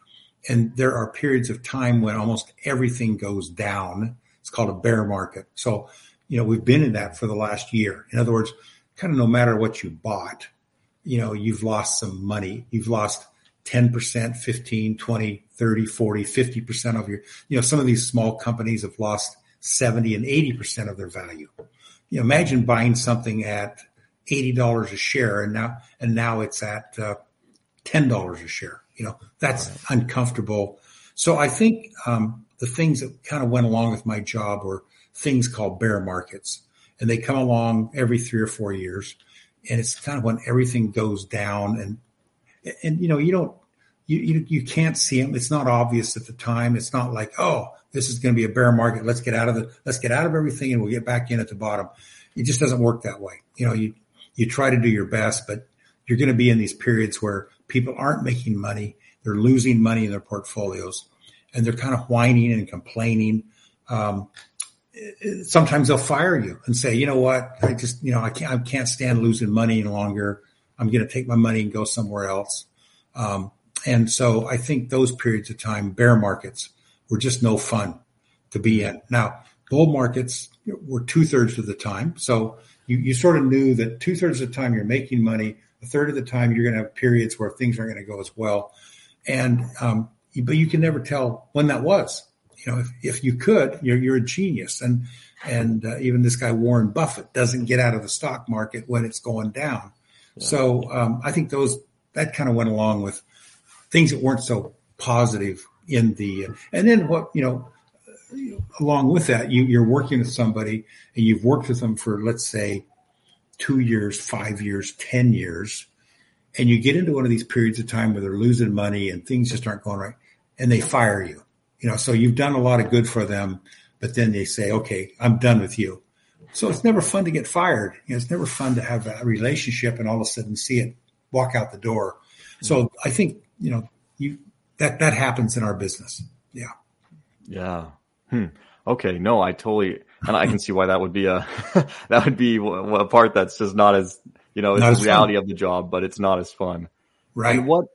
And there are periods of time when almost everything goes down. It's called a bear market. So, you know, we've been in that for the last year. In other words, kind of no matter what you bought, you know, you've lost some money. You've lost 10%, 15, 20, 30, 40, 50% of your, you know, some of these small companies have lost 70 and 80% of their value. You know, imagine buying something at $80 a share and now, and now it's at uh, $10 a share. You know, that's right. uncomfortable. So I think um, the things that kind of went along with my job were things called bear markets, and they come along every three or four years, and it's kind of when everything goes down, and and you know you don't you you, you can't see them. It's not obvious at the time. It's not like oh this is going to be a bear market. Let's get out of the let's get out of everything, and we'll get back in at the bottom. It just doesn't work that way. You know you you try to do your best, but you're going to be in these periods where people aren't making money. They're losing money in their portfolios and they're kind of whining and complaining. Um, sometimes they'll fire you and say, you know what, I just, you know, I can't, I can't stand losing money any longer. I'm going to take my money and go somewhere else. Um, and so I think those periods of time, bear markets were just no fun to be in. Now, bull markets were two thirds of the time. So you, you sort of knew that two thirds of the time you're making money, a third of the time you're going to have periods where things aren't going to go as well. And, um, but you can never tell when that was. You know, if, if you could, you're, you're a genius. And, and uh, even this guy, Warren Buffett, doesn't get out of the stock market when it's going down. Yeah. So um, I think those, that kind of went along with things that weren't so positive in the, and then what, you know, along with that, you, you're working with somebody and you've worked with them for, let's say, two years, five years, 10 years, and you get into one of these periods of time where they're losing money and things just aren't going right, and they fire you. You know, so you've done a lot of good for them, but then they say, okay, I'm done with you. So it's never fun to get fired. You know, it's never fun to have a relationship and all of a sudden see it walk out the door. So I think, you know, you that that happens in our business. Yeah. Yeah. Hmm. Okay. No, I totally, and I can see why that would be a <laughs> that would be a part that's just not as you know it's the reality fun. of the job, but it's not as fun. Right. And what?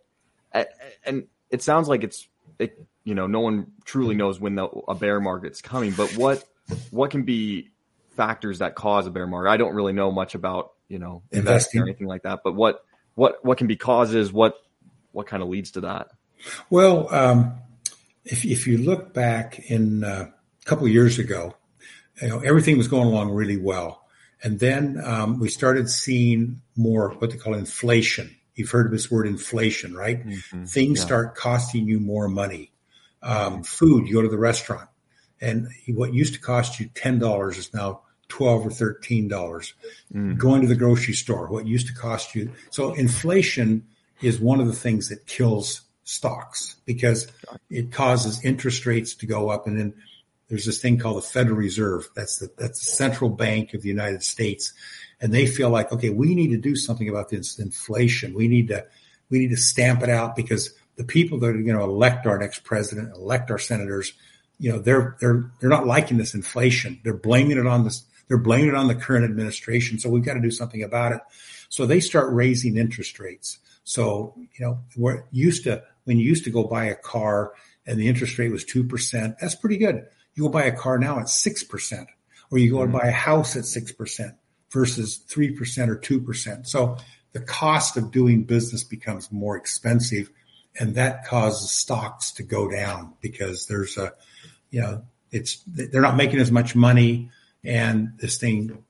And it sounds like it's it, you know no one truly knows when the, a bear market's coming, but what what can be factors that cause a bear market? I don't really know much about you know investing or anything like that, but what what what can be causes? What what kind of leads to that? Well, um, if if you look back in uh, a couple years ago, you know, everything was going along really well. And then um, we started seeing more what they call inflation. You've heard of this word inflation, right? Mm-hmm. Things yeah. start costing you more money. Um, food, you go to the restaurant, and what used to cost you ten dollars is now twelve or thirteen dollars. Mm. Going to the grocery store, what used to cost you. So inflation is one of the things that kills stocks because it causes interest rates to go up, and then there's this thing called the Federal Reserve. That's the that's the central bank of the United States, and they feel like okay, we need to do something about this inflation. We need to we need to stamp it out because the people that are going to elect our next president, elect our senators, you know, they're they're they're not liking this inflation. They're blaming it on this. They're blaming it on the current administration. So we've got to do something about it. So they start raising interest rates. So you know, we're used to when you used to go buy a car and the interest rate was two percent. That's pretty good you go buy a car now at 6%, or you go and mm-hmm. buy a house at 6% versus 3% or 2%. So the cost of doing business becomes more expensive and that causes stocks to go down because there's a, you know, it's, they're not making as much money and this thing,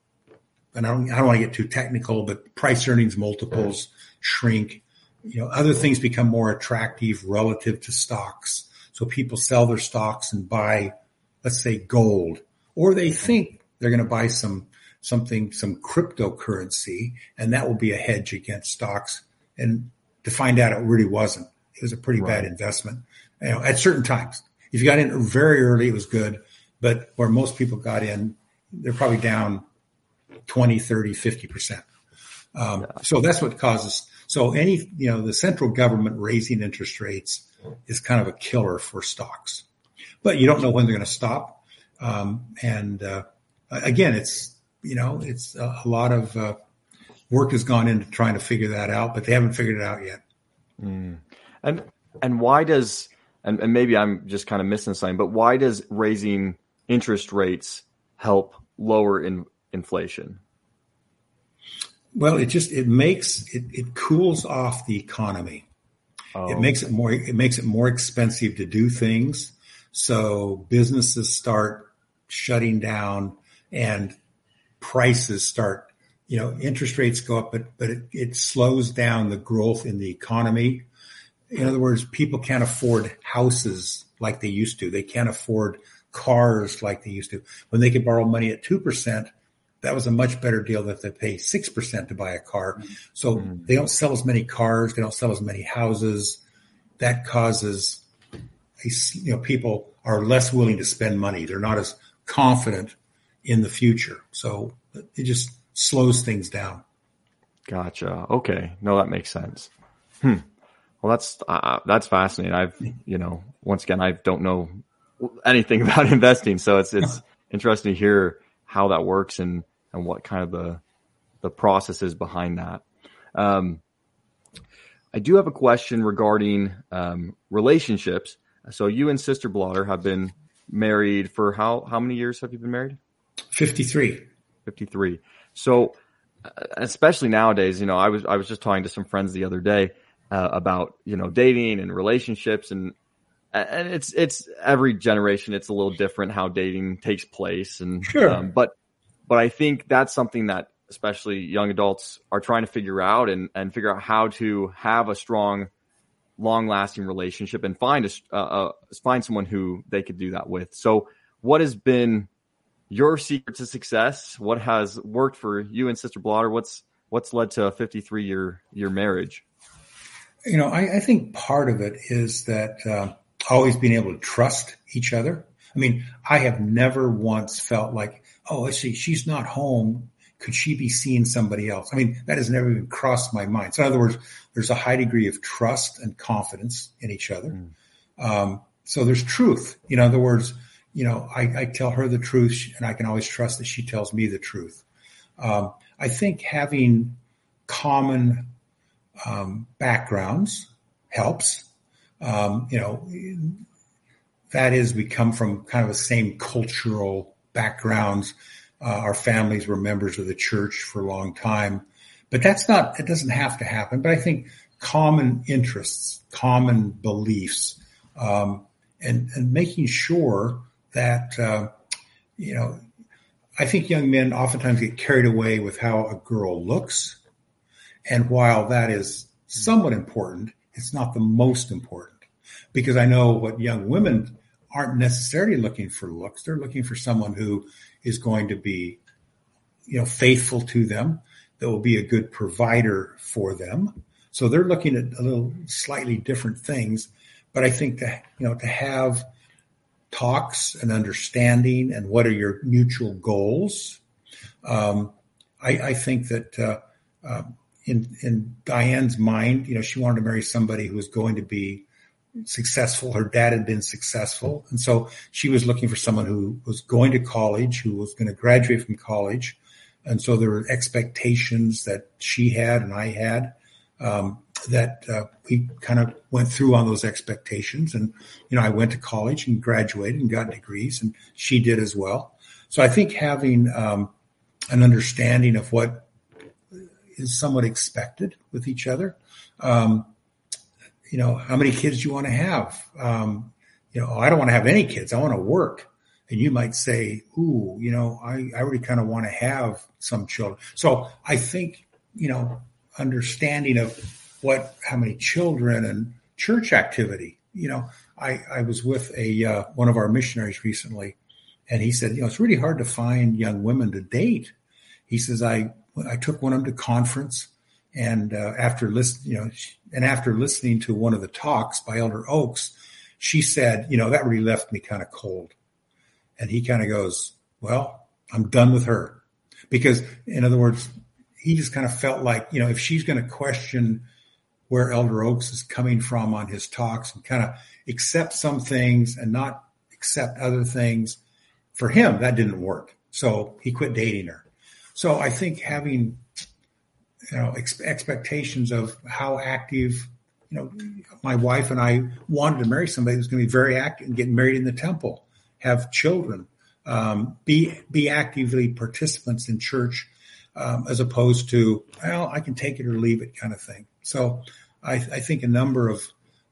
and I don't, I don't want to get too technical, but price earnings multiples shrink. You know, other things become more attractive relative to stocks. So people sell their stocks and buy let's say gold, or they think they're going to buy some something, some cryptocurrency, and that will be a hedge against stocks. And to find out, it really wasn't. It was a pretty right. bad investment. You know, at certain times, if you got in very early, it was good. But where most people got in, they're probably down 20, 30, 50%. Um, yeah. So that's what causes. So any, you know, the central government raising interest rates is kind of a killer for stocks, but you don't know when they're going to stop. Um, and uh, again, it's you know, it's a, a lot of uh, work has gone into trying to figure that out, but they haven't figured it out yet. Mm. And and why does and, and maybe I'm just kind of missing something, but why does raising interest rates help lower in, inflation? Well, it just it makes it, it cools off the economy. Oh. It makes it more it makes it more expensive to do things. So businesses start shutting down and prices start, you know, interest rates go up, but but it, it slows down the growth in the economy. In other words, people can't afford houses like they used to. They can't afford cars like they used to. When they could borrow money at two percent, that was a much better deal than they pay six percent to buy a car. So mm-hmm. they don't sell as many cars, they don't sell as many houses. That causes you know people are less willing to spend money. They're not as confident in the future. So it just slows things down. Gotcha. Okay. No, that makes sense. Hmm. Well, that's uh, that's fascinating. I've you know once again I don't know anything <laughs> about investing, so it's it's <laughs> interesting to hear how that works and and what kind of the the process is behind that. Um, I do have a question regarding um, relationships. So you and Sister Blatter have been married for how how many years have you been married? 53. 53. So, uh, especially nowadays, you know, I was, I was just talking to some friends the other day, uh, about, you know, dating and relationships and, and it's, it's every generation, it's a little different how dating takes place. And, sure. Um, but, but I think that's something that especially young adults are trying to figure out and, and figure out how to have a strong, long lasting relationship and find a, uh, uh, find someone who they could do that with. So what has been your secret to success. What has worked for you and Sister Blatter? What's what's led to a 53 year year marriage? You know, I, I think part of it is that uh, always being able to trust each other. I mean, I have never once felt like, oh, I see, she's not home. Could she be seeing somebody else? I mean, that has never even crossed my mind. So, in other words, there's a high degree of trust and confidence in each other. Mm. Um, so there's truth. You know, in other words, you know, I, I, tell her the truth and I can always trust that she tells me the truth. Um, I think having common um, backgrounds helps. Um, you know, that is, we come from kind of the same cultural backgrounds. Uh, our families were members of the church for a long time, but that's not, it doesn't have to happen. But I think common interests, common beliefs, um, and, and making sure that, uh, you know, I think young men oftentimes get carried away with how a girl looks. And while that is somewhat important, it's not the most important because I know what young women aren't necessarily looking for looks. They're looking for someone who is going to be, you know, faithful to them, that will be a good provider for them. So they're looking at a little slightly different things. But I think that, you know, to have talks and understanding and what are your mutual goals. Um, I, I, think that uh, uh, in in Diane's mind, you know, she wanted to marry somebody who was going to be successful. Her dad had been successful, and so she was looking for someone who was going to college, who was going to graduate from college, and so there were expectations that she had and I had. Um, that uh, we kind of went through on those expectations. And, you know, I went to college and graduated and got degrees, and she did as well. So I think having um, an understanding of what is somewhat expected with each other. Um, you know, how many kids do you want to have? Um, you know, oh, I don't want to have any kids. I want to work. And you might say, ooh, you know, I, I really kind of want to have some children. So I think, you know, understanding of what how many children and church activity. You know, I I was with a uh, one of our missionaries recently, and he said, you know, it's really hard to find young women to date. He says, I I took one of them to conference, and uh, after listen, you know, and after listening to one of the talks by Elder Oaks, she said, you know, that really left me kind of cold. And he kind of goes, well, I'm done with her. because in other words, he just kind of felt like, you know, if she's going to question where Elder Oaks is coming from on his talks and kind of accept some things and not accept other things, for him, that didn't work. So he quit dating her. So I think having, you know, ex- expectations of how active, you know, my wife and I wanted to marry somebody who's going to be very active and get married in the temple, have children, um, be be actively participants in church, um, as opposed to well, I can take it or leave it kind of thing. So I, I think a number of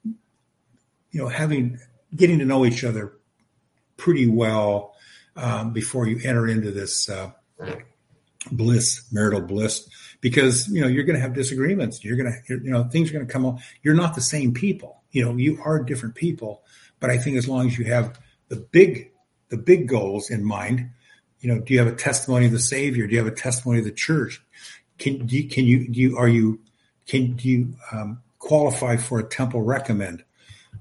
you know having getting to know each other pretty well um, before you enter into this uh, bliss, marital bliss, because you know you're going to have disagreements. You're going to, you know, things are going to come up. You're not the same people. You know, you are different people. But I think as long as you have the big, the big goals in mind, you know, do you have a testimony of the Savior? Do you have a testimony of the church? Can do you, can you do you are you can do you um, qualify for a temple recommend?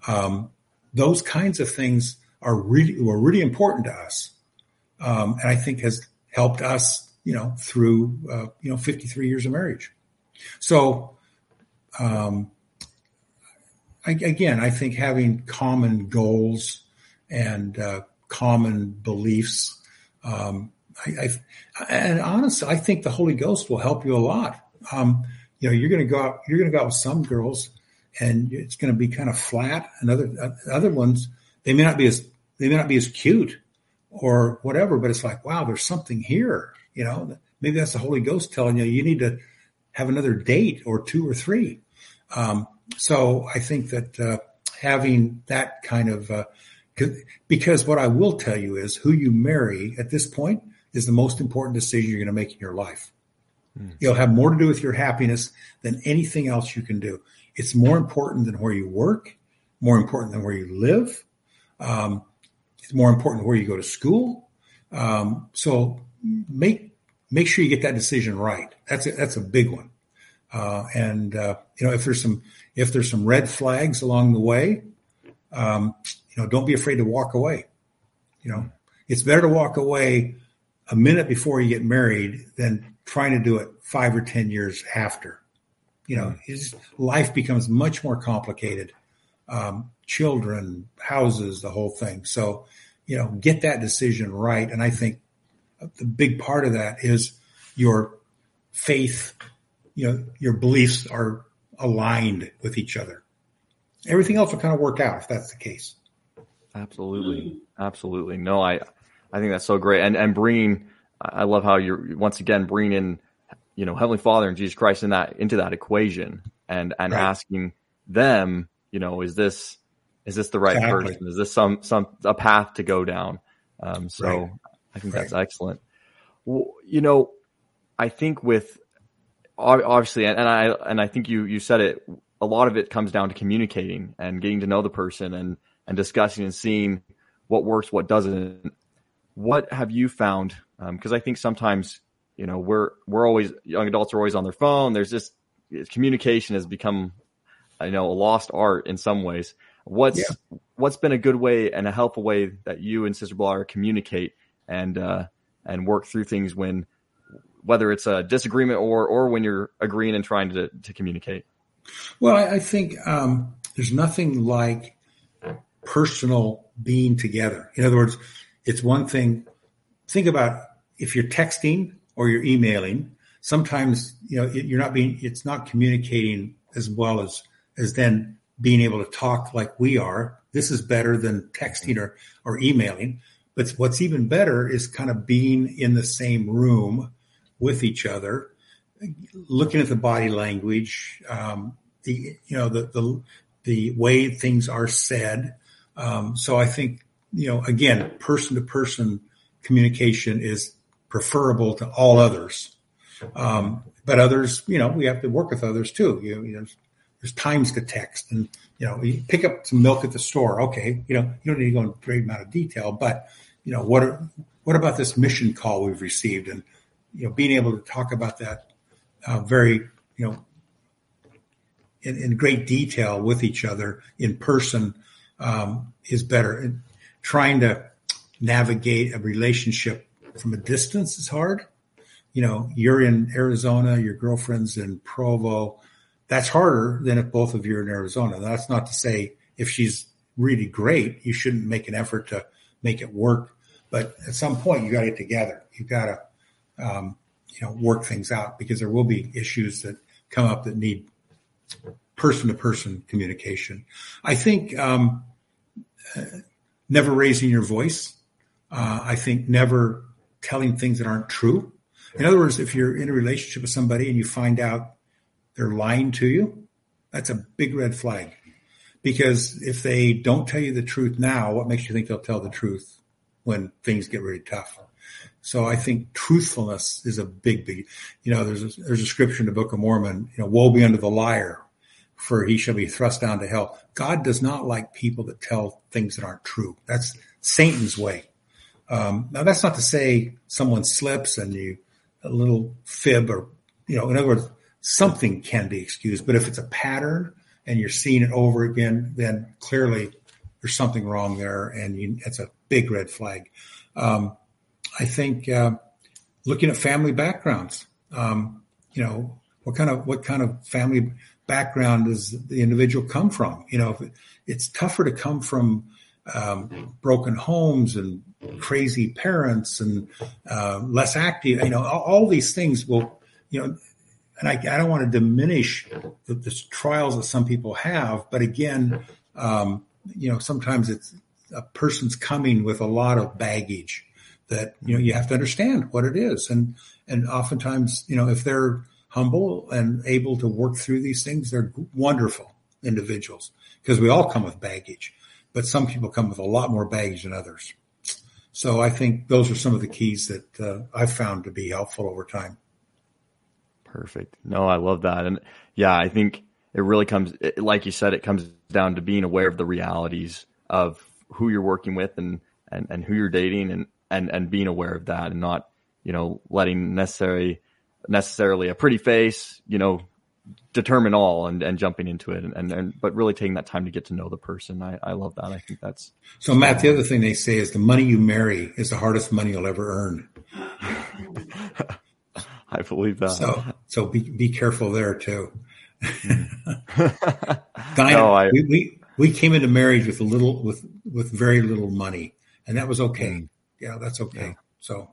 Um, those kinds of things are really were really important to us, um, and I think has helped us, you know, through uh, you know 53 years of marriage. So, um, I, again, I think having common goals and uh, common beliefs, um, I, I, and honestly, I think the Holy Ghost will help you a lot. Um, you know, you're going to go out, you're going to go out with some girls, and it's going to be kind of flat, and other other ones they may not be as they may not be as cute or whatever, but it's like, wow, there's something here. You know, maybe that's the Holy Ghost telling you you need to have another date or two or three. Um, so I think that uh, having that kind of uh, because what I will tell you is who you marry at this point is the most important decision you're going to make in your life. Mm. It'll have more to do with your happiness than anything else you can do. It's more important than where you work, more important than where you live. Um, it's more important where you go to school. Um, so make make sure you get that decision right. That's a, that's a big one. Uh, and uh, you know if there's some if there's some red flags along the way, um, you know don't be afraid to walk away. You know it's better to walk away a minute before you get married than trying to do it five or ten years after. You know, his life becomes much more complicated. Um, children, houses, the whole thing. So, you know, get that decision right. And I think the big part of that is your faith, you know, your beliefs are aligned with each other. Everything else will kind of work out if that's the case. Absolutely. Absolutely. No, I, I think that's so great. And, and bringing, I love how you're once again bringing in, you know, Heavenly Father and Jesus Christ in that, into that equation and, and right. asking them, you know, is this, is this the right exactly. person? Is this some some a path to go down? Um, so right. I think right. that's excellent. Well, you know, I think with obviously, and, and I and I think you you said it. A lot of it comes down to communicating and getting to know the person and and discussing and seeing what works, what doesn't. What have you found? Because um, I think sometimes you know we're we're always young adults are always on their phone. There's just communication has become I know a lost art in some ways. What's yeah. what's been a good way and a helpful way that you and Sister Blair communicate and uh, and work through things when whether it's a disagreement or or when you're agreeing and trying to to communicate? Well, I, I think um, there's nothing like personal being together. In other words, it's one thing. Think about if you're texting or you're emailing. Sometimes you know you're not being. It's not communicating as well as as then being able to talk like we are. This is better than texting or, or emailing. But what's even better is kind of being in the same room with each other, looking at the body language, um, the you know the the the way things are said. Um, so I think you know again, person to person communication is preferable to all others. Um, but others, you know, we have to work with others too. You, you know, there's times to text and you know you pick up some milk at the store okay you know you don't need to go into great amount of detail but you know what are, what about this mission call we've received and you know being able to talk about that uh, very you know in, in, great detail with each other in person um, is better and trying to navigate a relationship from a distance is hard you know, you're in Arizona, your girlfriend's in Provo. That's harder than if both of you are in Arizona. That's not to say if she's really great, you shouldn't make an effort to make it work. But at some point, you got to get together. You got to, um, you know, work things out because there will be issues that come up that need person to person communication. I think um, never raising your voice. Uh, I think never telling things that aren't true. In other words, if you're in a relationship with somebody and you find out they're lying to you, that's a big red flag. Because if they don't tell you the truth now, what makes you think they'll tell the truth when things get really tough? So I think truthfulness is a big, big, you know, there's a, there's a scripture in the Book of Mormon, you know, woe be unto the liar, for he shall be thrust down to hell. God does not like people that tell things that aren't true. That's Satan's way. Um, now that's not to say someone slips and you a little fib or you know, in other words, something can be excused. But if it's a pattern and you're seeing it over again, then clearly there's something wrong there, and you, it's a big red flag. Um, I think uh, looking at family backgrounds, um, you know, what kind of what kind of family background does the individual come from? You know, it's tougher to come from um, broken homes and crazy parents and uh, less active. You know, all, all, these things will, you know, and I, I don't want to diminish the, the, trials that some people have, but again, um, you know, sometimes it's a person's coming with a lot of baggage that you know you have to understand what it is, and and oftentimes, you know, if they're humble and able to work through these things, they're wonderful individuals because we all come with baggage but some people come with a lot more baggage than others. So I think those are some of the keys that uh, I've found to be helpful over time. Perfect. No, I love that. And yeah, I think it really comes, like you said, it comes down to being aware of the realities of who you're working with and, and, and who you're dating and, and, and being aware of that and not, you know, letting necessarily, necessarily a pretty face, you know, determine all and, and jumping into it and, and, and, but really taking that time to get to know the person. I, I love that. I think that's so Matt, the other thing they say is the money you marry is the hardest money you'll ever earn. <laughs> I believe that. So, so be, be careful there too. <laughs> Dinah, no, I, we, we, we came into marriage with a little, with, with very little money and that was okay. Mm. Yeah, that's okay. Yeah. So,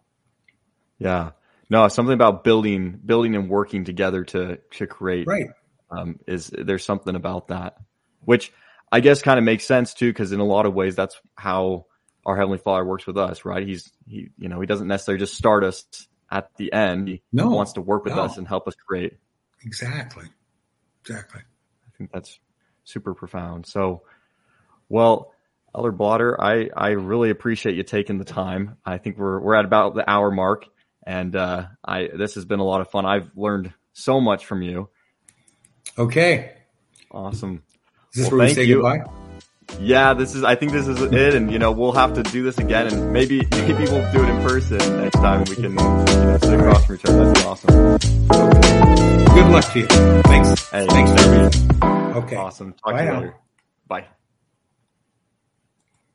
yeah. No, something about building, building and working together to to create. Right. Um, is there's something about that, which I guess kind of makes sense too, because in a lot of ways that's how our heavenly Father works with us, right? He's he, you know, he doesn't necessarily just start us at the end. He no, wants to work with no. us and help us create. Exactly. Exactly. I think that's super profound. So, well, Elder Blatter, I, I really appreciate you taking the time. I think we're we're at about the hour mark. And uh, I this has been a lot of fun. I've learned so much from you. Okay. Awesome. Is this well, where we say you. goodbye? Yeah, this is. I think this is it, and you know we'll have to do this again, and maybe maybe we'll do it in person next time. We can you know, sit across from each other. That'd be awesome. Good luck to you. Thanks. Hey, thanks, for Okay. Awesome. Talk Bye to you now. later. Bye.